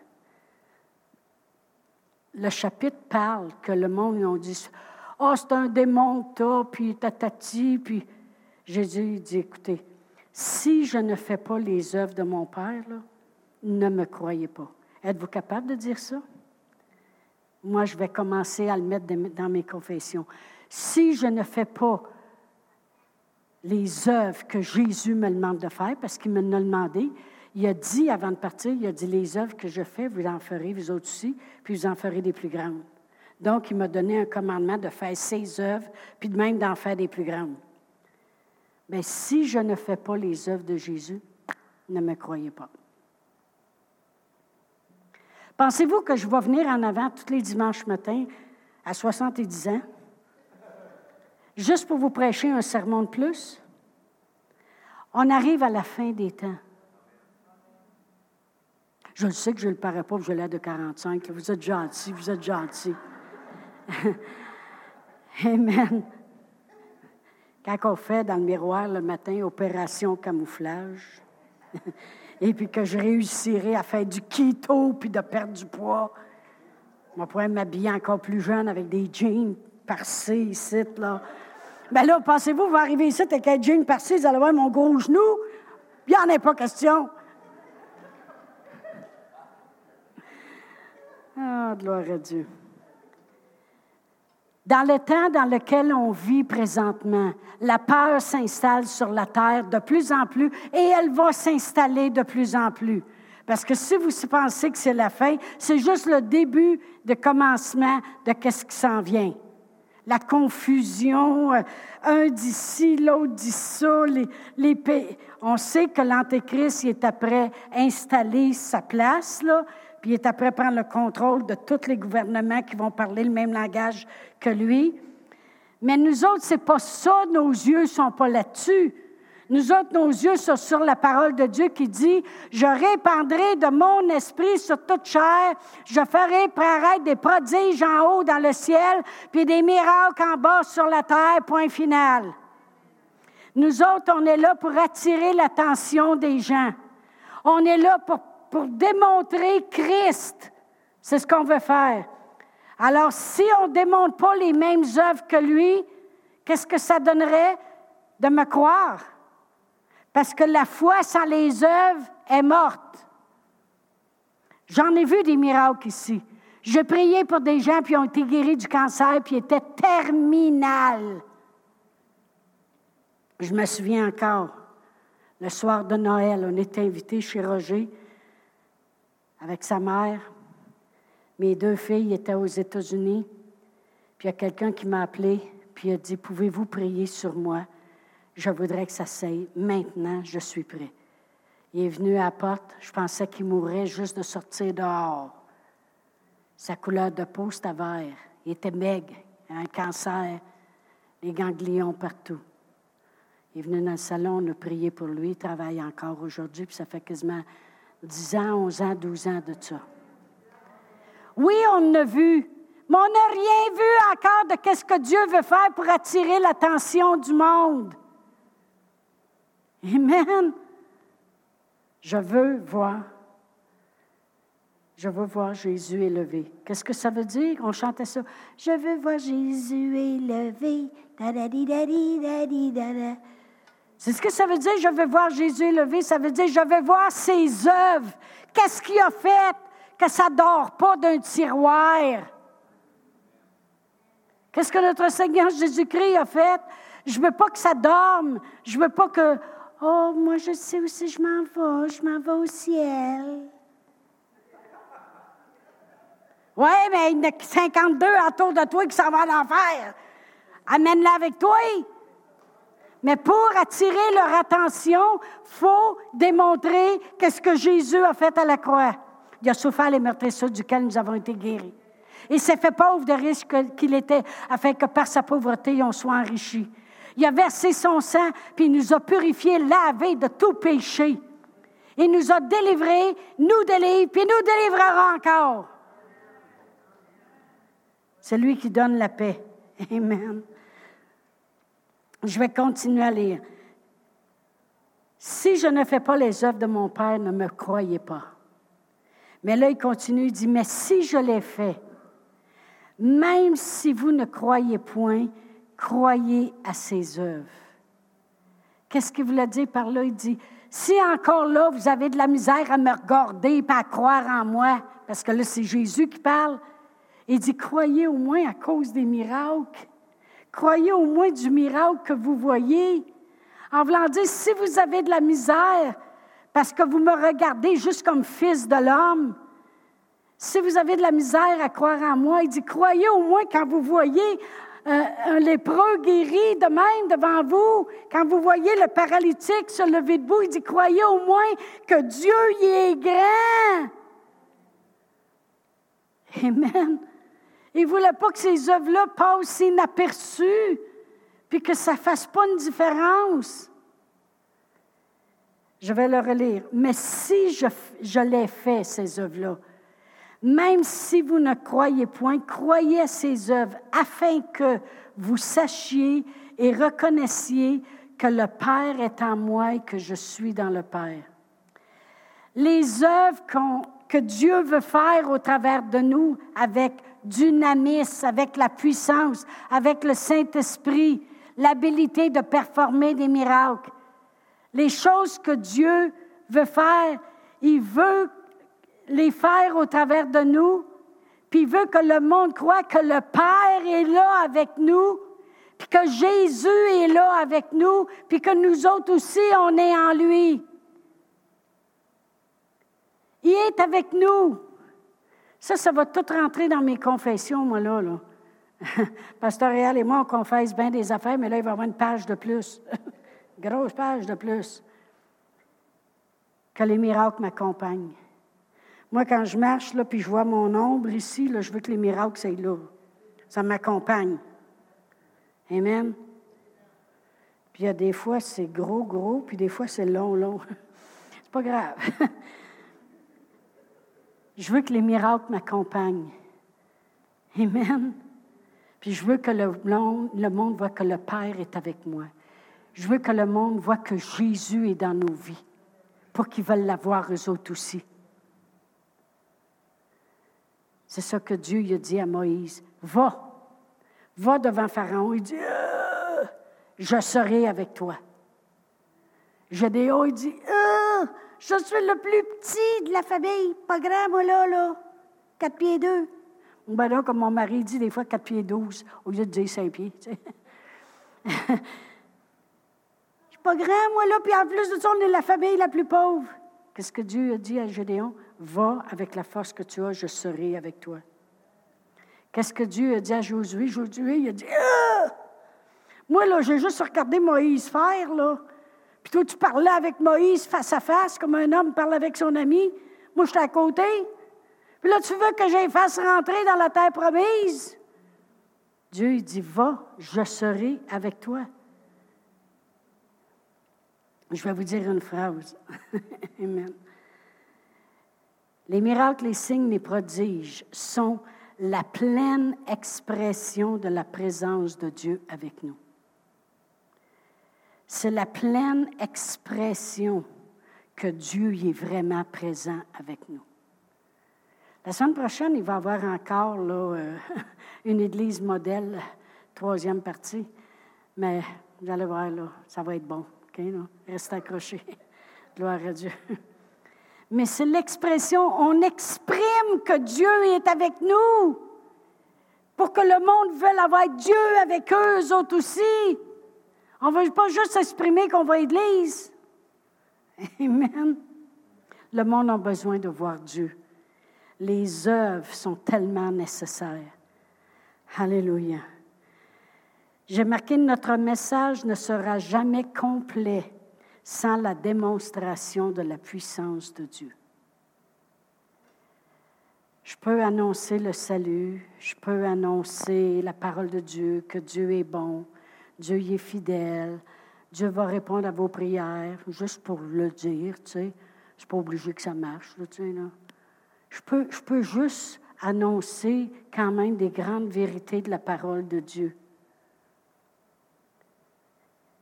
Le chapitre parle que le monde, ont dit, oh, c'est un démon, puis tatati, puis Jésus dit, écoutez, si je ne fais pas les œuvres de mon Père, ne me croyez pas. Êtes-vous capable de dire ça? Moi, je vais commencer à le mettre dans mes confessions. Si je ne fais pas les œuvres que Jésus me demande de faire, parce qu'il me l'a demandé, il a dit avant de partir, il a dit, les œuvres que je fais, vous en ferez, vous autres aussi, puis vous en ferez des plus grandes. Donc, il m'a donné un commandement de faire ses œuvres, puis de même d'en faire des plus grandes. Mais si je ne fais pas les œuvres de Jésus, ne me croyez pas. Pensez-vous que je vais venir en avant tous les dimanches matins à 70 ans, juste pour vous prêcher un sermon de plus? On arrive à la fin des temps. Je le sais que je ne le parais pas, je l'ai de 45. Vous êtes gentil, vous êtes gentil. Amen. Quand on fait dans le miroir le matin opération camouflage, et puis que je réussirai à faire du keto puis de perdre du poids, on pourrait m'habiller encore plus jeune avec des jeans parcés ici, là. Ben là, pensez-vous, vous arriver ici avec un jean parcé, vous allez voir mon gros genou? Il n'y en a pas question. Ah, gloire à Dieu. Dans le temps dans lequel on vit présentement, la peur s'installe sur la terre de plus en plus et elle va s'installer de plus en plus. Parce que si vous pensez que c'est la fin, c'est juste le début de commencement de qu'est-ce qui s'en vient. La confusion, euh, un d'ici, l'autre dit ça. On sait que l'Antéchrist est après installer sa place, là, puis il est après prendre le contrôle de tous les gouvernements qui vont parler le même langage que lui. Mais nous autres, c'est pas ça, nos yeux sont pas là-dessus. Nous autres, nos yeux sont sur la parole de Dieu qui dit, je répandrai de mon esprit sur toute chair, je ferai paraître des prodiges en haut dans le ciel, puis des miracles en bas sur la terre, point final. Nous autres, on est là pour attirer l'attention des gens. On est là pour, pour démontrer Christ. C'est ce qu'on veut faire. Alors, si on ne démontre pas les mêmes œuvres que lui, qu'est-ce que ça donnerait de me croire? Parce que la foi sans les œuvres est morte. J'en ai vu des miracles ici. Je priais pour des gens qui ont été guéris du cancer puis étaient terminal. Je me souviens encore, le soir de Noël, on était invités chez Roger avec sa mère. Mes deux filles étaient aux États-Unis. Puis il y a quelqu'un qui m'a appelé, puis il a dit Pouvez-vous prier sur moi? Je voudrais que ça s'aille. Maintenant, je suis prêt. Il est venu à la porte. Je pensais qu'il mourrait juste de sortir dehors. Sa couleur de peau, c'était vert. Il était maigre, un cancer, les ganglions partout. Il est venu dans le salon, on a prié pour lui. Il travaille encore aujourd'hui, puis ça fait quasiment 10 ans, 11 ans, 12 ans de ça. Oui, on a vu, mais on n'a rien vu encore de ce que Dieu veut faire pour attirer l'attention du monde. Amen. Je veux voir. Je veux voir Jésus élevé. Qu'est-ce que ça veut dire? On chantait ça. Je veux voir Jésus élevé. C'est ce que ça veut dire, je veux voir Jésus élevé. Ça veut dire, je veux voir ses œuvres. Qu'est-ce qu'il a fait? Que ça ne dort pas d'un tiroir? Qu'est-ce que notre Seigneur Jésus-Christ a fait? Je ne veux pas que ça dorme. Je ne veux pas que Oh, moi, je sais où je m'en vais. Je m'en vais au ciel. Oui, mais il y en a 52 autour de toi qui s'en vont en enfer. Amène-la avec toi. Mais pour attirer leur attention, faut démontrer qu'est-ce que Jésus a fait à la croix. Il a souffert les meurtrissures duquel nous avons été guéris. Il s'est fait pauvre de riche qu'il était, afin que par sa pauvreté, on soit enrichi. Il a versé son sang, puis il nous a purifiés, lavés de tout péché. Il nous a délivrés, nous délivre, puis nous délivrera encore. C'est lui qui donne la paix. Amen. Je vais continuer à lire. Si je ne fais pas les œuvres de mon Père, ne me croyez pas. Mais là, il continue, il dit, mais si je les fais, même si vous ne croyez point, croyez à ses œuvres. Qu'est-ce qu'il voulait dire par là? Il dit, si encore là, vous avez de la misère à me regarder et à croire en moi, parce que là, c'est Jésus qui parle, il dit, croyez au moins à cause des miracles. Croyez au moins du miracle que vous voyez. En voulant dire, si vous avez de la misère, parce que vous me regardez juste comme fils de l'homme, si vous avez de la misère à croire en moi, il dit, croyez au moins quand vous voyez un, lépreux guéri de même devant vous, quand vous voyez le paralytique se lever debout, il dit, croyez au moins que Dieu y est grand. Amen. Il ne voulait pas que ces œuvres-là passent inaperçues, puis que ça ne fasse pas une différence. Je vais le relire. Mais si je, l'ai fait, ces œuvres-là, même si vous ne croyez point, croyez à ces œuvres, afin que vous sachiez et reconnaissiez que le Père est en moi et que je suis dans le Père. Les œuvres que Dieu veut faire au travers de nous avec dynamisme, avec la puissance, avec le Saint-Esprit, l'habilité de performer des miracles. Les choses que Dieu veut faire, il veut les faire au travers de nous, puis il veut que le monde croit que le Père est là avec nous, puis que Jésus est là avec nous, puis que nous autres aussi, on est en lui. Il est avec nous. Ça, ça va tout rentrer dans mes confessions, moi, là. là. Pasteur Réal et moi, on confesse bien des affaires, mais là, il va y avoir une page de plus. Grosse page de plus. Que les miracles m'accompagnent. Moi, quand je marche, là, puis je vois mon ombre ici, là, je veux que les miracles soient là. Ça m'accompagne. Amen. Puis il y a des fois, c'est gros, gros, puis des fois, c'est long, long. c'est pas grave. Je veux que les miracles m'accompagnent. Amen. Puis je veux que le monde, voit que le Père est avec moi. Je veux que le monde voit que Jésus est dans nos vies pour qu'ils veulent l'avoir eux autres aussi. C'est ça que Dieu a dit à Moïse. Va, va devant Pharaon. Il dit, euh, je serai avec toi. Gédéon, il dit, je suis le plus petit de la famille. Pas grand, moi, là, là. Quatre pieds deux. Ben comme mon mari dit des fois, quatre pieds douze, au lieu de dire cinq pieds. Je suis pas grand, moi, là, puis en plus de ça, on est la famille la plus pauvre. Qu'est-ce que Dieu a dit à Gédéon? Va avec la force que tu as, je serai avec toi. Qu'est-ce que Dieu a dit à Josué? Josué, il a dit ah! Moi, là, j'ai juste regardé Moïse faire, là. Puis toi, tu parlais avec Moïse face à face, comme un homme parle avec son ami. Moi, j'étais à côté. Puis là, tu veux que j'aille fasse rentrer dans la terre promise? Dieu, il dit Va, je serai avec toi. Je vais vous dire une phrase. Amen. Les miracles, les signes, les prodiges sont la pleine expression de la présence de Dieu avec nous. C'est la pleine expression que Dieu est vraiment présent avec nous. La semaine prochaine, il va y avoir encore euh, une église modèle, troisième partie, mais vous allez voir, là, ça va être bon. Okay, Reste accroché. Gloire à Dieu mais c'est l'expression, on exprime que Dieu est avec nous pour que le monde veuille avoir Dieu avec eux autres aussi. On ne veut pas juste exprimer qu'on va à l'Église. Amen. Le monde a besoin de voir Dieu. Les œuvres sont tellement nécessaires. Alléluia. J'ai marqué notre message ne sera jamais complet sans la démonstration de la puissance de Dieu. Je peux annoncer le salut, je peux annoncer la parole de Dieu, que Dieu est bon, Dieu est fidèle, Dieu va répondre à vos prières, juste pour le dire, tu sais. C'est pas obligé que ça marche, tu sais, là. Je peux, je peux juste annoncer quand même des grandes vérités de la parole de Dieu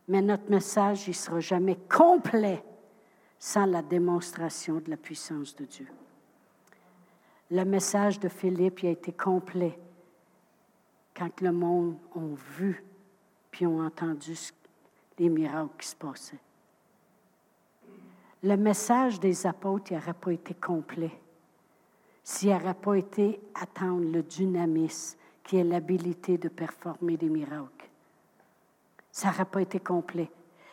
mais notre message ne sera jamais complet sans la démonstration de la puissance de Dieu. Le message de Philippe a été complet quand le monde a vu puis ont entendu les miracles qui se passaient. Le message des apôtres n'aurait pas été complet s'il n'aurait pas été attendre le dynamisme qui est l'habilité de performer des miracles ça n'aurait pas été complet.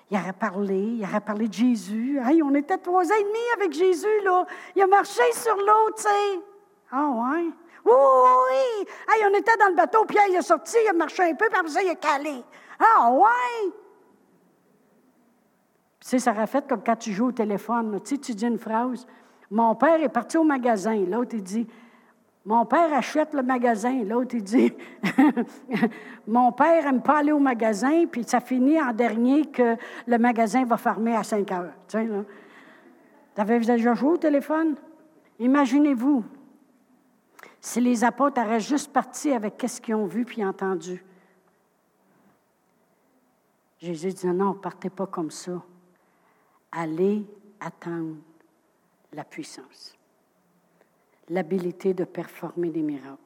Il aurait parlé, il aurait parlé de Jésus. Hey, on était trois et demi avec Jésus, là. Il a marché sur l'eau, tu sais. Ah, ouais. Oui, oui. Hey, on était dans le bateau, Pierre, il est sorti, il a marché un peu, puis après ça, il a calé. Ah, ouais. Tu sais, ça aurait fait comme quand tu joues au téléphone. Tu sais, tu dis une phrase. Mon père est parti au magasin. L'autre, il dit Mon père achète le magasin. L'autre, il dit Mon père n'aime pas aller au magasin, puis ça finit en dernier que le magasin va fermer à 5 heures. Tu avez déjà joué au téléphone? Imaginez-vous si les apôtres auraient juste parti avec ce qu'ils ont vu puis entendu. Jésus dit non, partez pas comme ça. Allez attendre la puissance l'habilité de performer des miracles.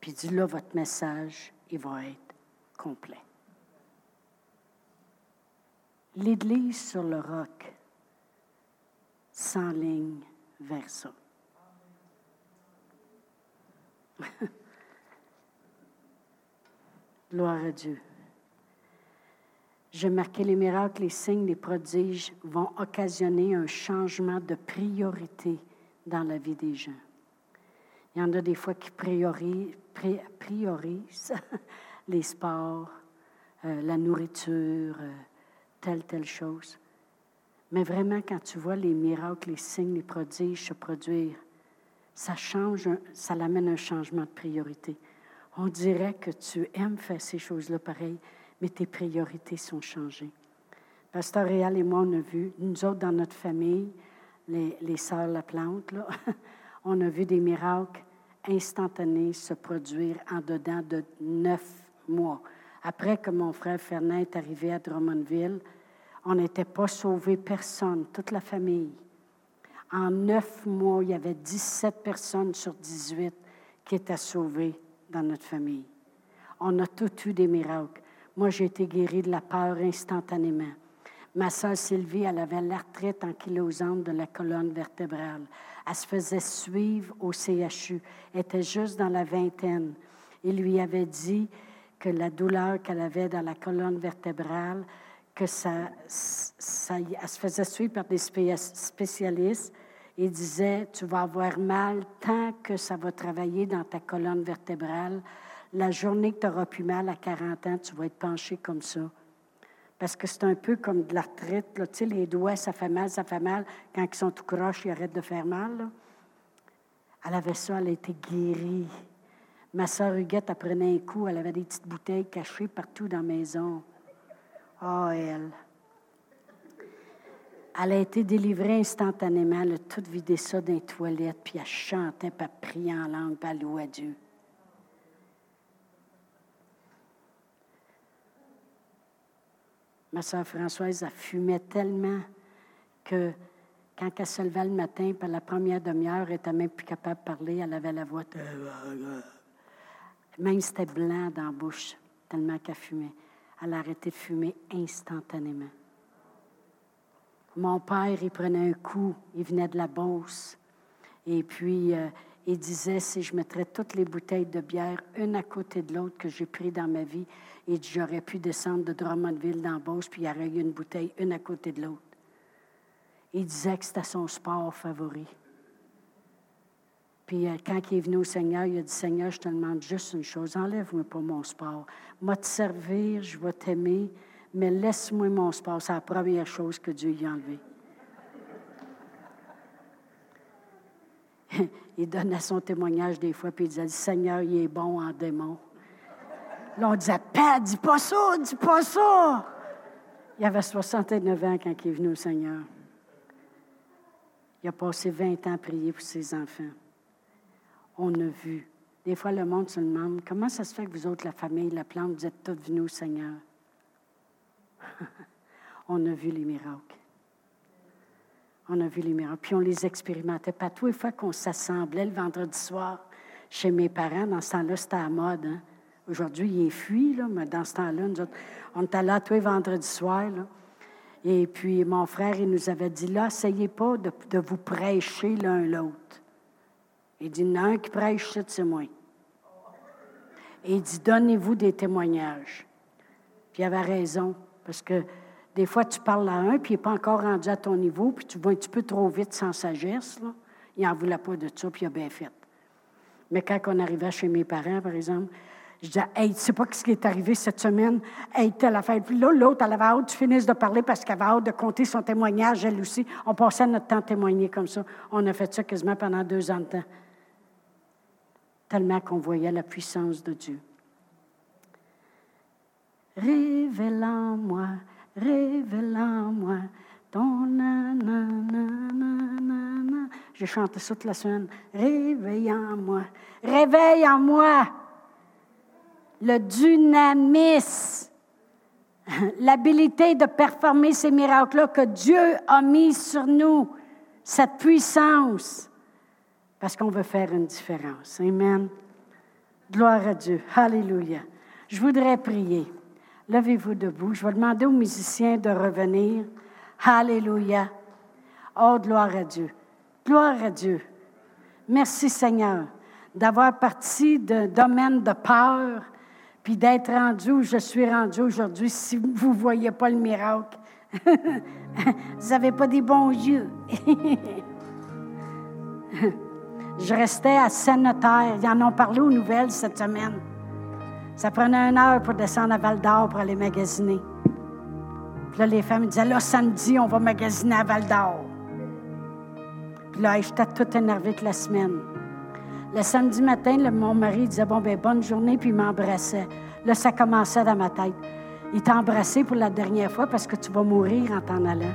Puis dit là, votre message, il va être complet. L'Église sur le roc s'enligne vers ça. Gloire à Dieu. J'ai marqué les miracles, les signes, les prodiges vont occasionner un changement de priorité dans la vie des gens. Il y en a des fois qui priorisent, les sports, euh, la nourriture, euh, telle, telle chose. Mais vraiment, quand tu vois les miracles, les signes, les prodiges se produire, ça change, ça l'amène un changement de priorité. On dirait que tu aimes faire ces choses-là pareil, mais tes priorités sont changées. Pasteur Réal et moi, on a vu, nous autres dans notre famille, les, les sœurs La Plante, on a vu des miracles instantanés se produire en dedans de neuf mois. Après que mon frère Fernand est arrivé à Drummondville, on n'était pas sauvé personne, toute la famille. En neuf mois, il y avait 17 personnes sur 18 qui étaient sauvées dans notre famille. On a tous eu des miracles. Moi, j'ai été guérie de la peur instantanément. Ma soeur Sylvie, elle avait l'arthrite ankylosante de la colonne vertébrale. Elle se faisait suivre au CHU. Elle était juste dans la vingtaine. Il lui avait dit que la douleur qu'elle avait dans la colonne vertébrale, que ça, ça, elle se faisait suivre par des spécialistes. Il disait, tu vas avoir mal tant que ça va travailler dans ta colonne vertébrale. La journée que tu auras plus mal à 40 ans, tu vas être penché comme ça parce que c'est un peu comme de l'arthrite. Tu sais, les doigts, ça fait mal, ça fait mal. Quand ils sont tout croches, ils arrêtent de faire mal. Elle avait ça, elle a été guérie. Ma soeur Huguette, elle prenait un coup, elle avait des petites bouteilles cachées partout dans la maison. Oh, elle. Elle a été délivrée instantanément. Elle a tout vidé ça dans les toilettes, puis elle chantait, puis elle en langue, puis elle Dieu. Ma soeur Françoise, a fumé tellement que quand elle se levait le matin, par la première demi-heure, elle n'était même plus capable de parler. Elle avait la voix. Même c'était blanc dans la bouche, tellement qu'elle fumait. Elle a arrêté de fumer instantanément. Mon père, il prenait un coup, il venait de la Beauce. Et puis, euh, il disait, si je mettrais toutes les bouteilles de bière, une à côté de l'autre que j'ai pris dans ma vie, et j'aurais pu descendre de Drummondville dans Beauce, puis il y aurait eu une bouteille, une à côté de l'autre. Il disait que c'était son sport favori. Puis euh, quand il est venu au Seigneur, il a dit Seigneur, je te demande juste une chose, enlève-moi pas mon sport. Moi te servir, je vais t'aimer, mais laisse-moi mon sport. C'est la première chose que Dieu lui a enlevée. il donnait son témoignage des fois, puis il disait Seigneur, il est bon en démon. Là, on disait, Père, dis pas ça, dis pas ça. Il avait 69 ans quand il est venu au Seigneur. Il a passé 20 ans à prier pour ses enfants. On a vu. Des fois, le monde se demande comment ça se fait que vous autres, la famille, la plante, vous êtes tous venus au Seigneur? on a vu les miracles. On a vu les miracles. Puis on les expérimentait. Pas tous les fois qu'on s'assemblait le vendredi soir chez mes parents, dans ce temps-là, c'était à mode. Hein? Aujourd'hui, il est fui, là, mais dans ce temps-là, on était là tous les vendredis soirs. Et puis, mon frère, il nous avait dit, là, essayez pas de, vous prêcher l'un l'autre. Il dit, il y en a un qui prêche, c'est moi. Et il dit, donnez-vous des témoignages. Puis il avait raison, parce que des fois, tu parles à un, puis il n'est pas encore rendu à ton niveau, puis tu vas un petit peu trop vite sans sagesse. Il n'en voulait pas de ça, puis il a bien fait. Mais quand on arrivait chez mes parents, par exemple, Je disais, hey, tu sais pas ce qui est arrivé cette semaine? Hey, telle affaire. Puis là, l'autre, elle avait hâte tu finisses de parler parce qu'elle avait hâte de compter son témoignage, elle aussi. On passait notre temps à témoigner comme ça. On a fait ça quasiment pendant deux ans de temps. Tellement qu'on voyait la puissance de Dieu. révèle moi révèle moi ton nanana. J'ai chanté ça toute la semaine. Réveille en moi. Réveille en moi le dynamisme, l'habilité de performer ces miracles-là que Dieu a mis sur nous, cette puissance, parce qu'on veut faire une différence. Amen. Gloire à Dieu. Alléluia. Je voudrais prier. Levez-vous debout. Je vais demander aux musiciens de revenir. Alléluia. Oh, gloire à Dieu. Gloire à Dieu. Merci Seigneur d'avoir parti d'un domaine de peur puis d'être rendu où je suis rendu aujourd'hui si vous ne voyez pas le miracle. vous n'avez pas des bons yeux. je restais à Seine-Notaire. Ils en ont parlé aux nouvelles cette semaine. Ça prenait une heure pour descendre à Val d'Or pour aller magasiner. Puis là, les femmes disaient, là, samedi, on va magasiner à Val d'Or. Puis là, j'étais toute énervée toute la semaine. Le samedi matin, mon mari disait Bon, ben, bonne journée, puis il m'embrassait. Là, ça commençait dans ma tête. Il t'a embrassé pour la dernière fois parce que tu vas mourir en t'en allant.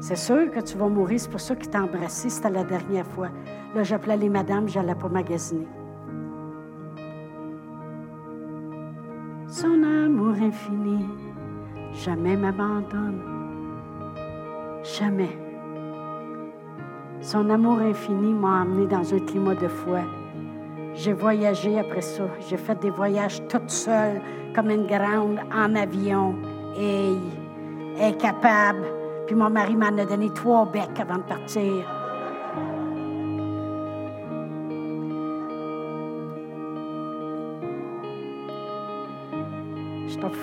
C'est sûr que tu vas mourir, c'est pour ça qu'il t'a embrassé, c'était la dernière fois. Là, j'appelais les madames, j'allais pas magasiner. Son amour infini jamais m'abandonne. Jamais. Son amour infini m'a emmené dans un climat de foi. J'ai voyagé après ça. J'ai fait des voyages toute seule, comme une grande, en avion. Et est capable. Puis mon mari m'en a donné trois becs avant de partir.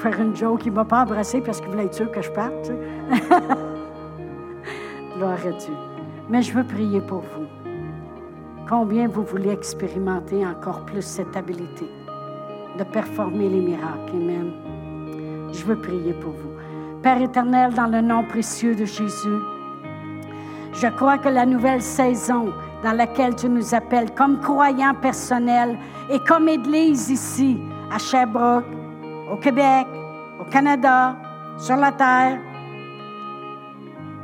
Faire une joke. Il ne m'a pas embrassé parce qu'il voulait être sûr que je parte. Gloire à Dieu. Mais je veux prier pour vous. Combien vous voulez expérimenter encore plus cette habilité de performer les miracles? Amen. Je veux prier pour vous. Père éternel, dans le nom précieux de Jésus, je crois que la nouvelle saison dans laquelle tu nous appelles comme croyants personnels et comme Église ici, à Sherbrooke, au Québec, au Canada, sur la terre,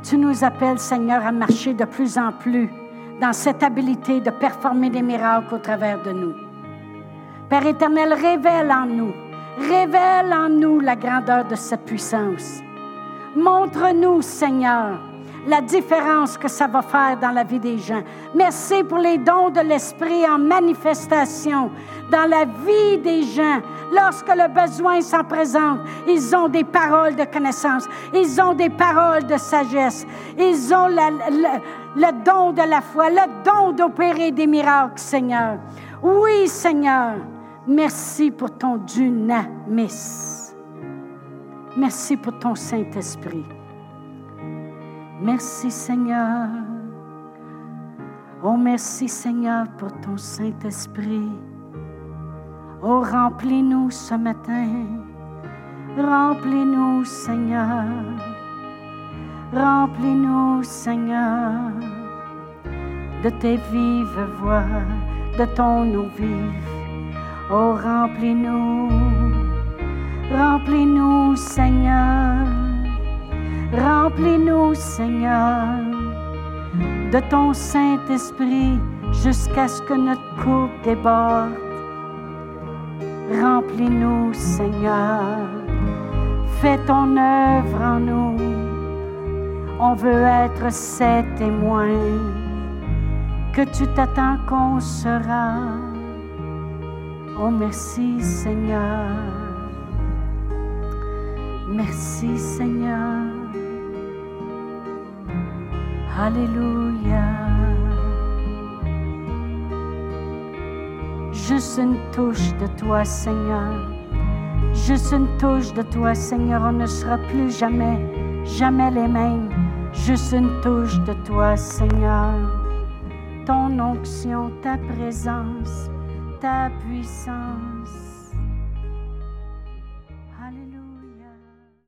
tu nous appelles, Seigneur, à marcher de plus en plus dans cette habilité de performer des miracles au travers de nous. Père éternel, révèle en nous, révèle en nous la grandeur de cette puissance. Montre-nous, Seigneur, la différence que ça va faire dans la vie des gens. Merci pour les dons de l'Esprit en manifestation dans la vie des gens. Lorsque le besoin s'en présente, ils ont des paroles de connaissance, ils ont des paroles de sagesse, ils ont le, don de la foi, le don d'opérer des miracles, Seigneur. Oui, Seigneur, merci pour ton dynamis. Merci pour ton Saint-Esprit. Merci Seigneur. Oh, merci Seigneur pour ton Saint-Esprit. Oh, remplis-nous ce matin. Remplis-nous Seigneur. Remplis-nous Seigneur de tes vives voix, de ton eau vive. Oh, remplis-nous. Remplis-nous Seigneur. Remplis-nous, Seigneur, de ton Saint-Esprit jusqu'à ce que notre coupe déborde. Remplis-nous, Seigneur. Fais ton œuvre en nous. On veut être ses témoins que tu t'attends qu'on sera. Oh, merci, Seigneur. Merci, Seigneur. Alléluia. Juste une touche de toi, Seigneur. Juste une touche de toi, Seigneur. On ne sera plus jamais, jamais les mêmes. Juste une touche de toi, Seigneur. Ton onction, ta présence, ta puissance.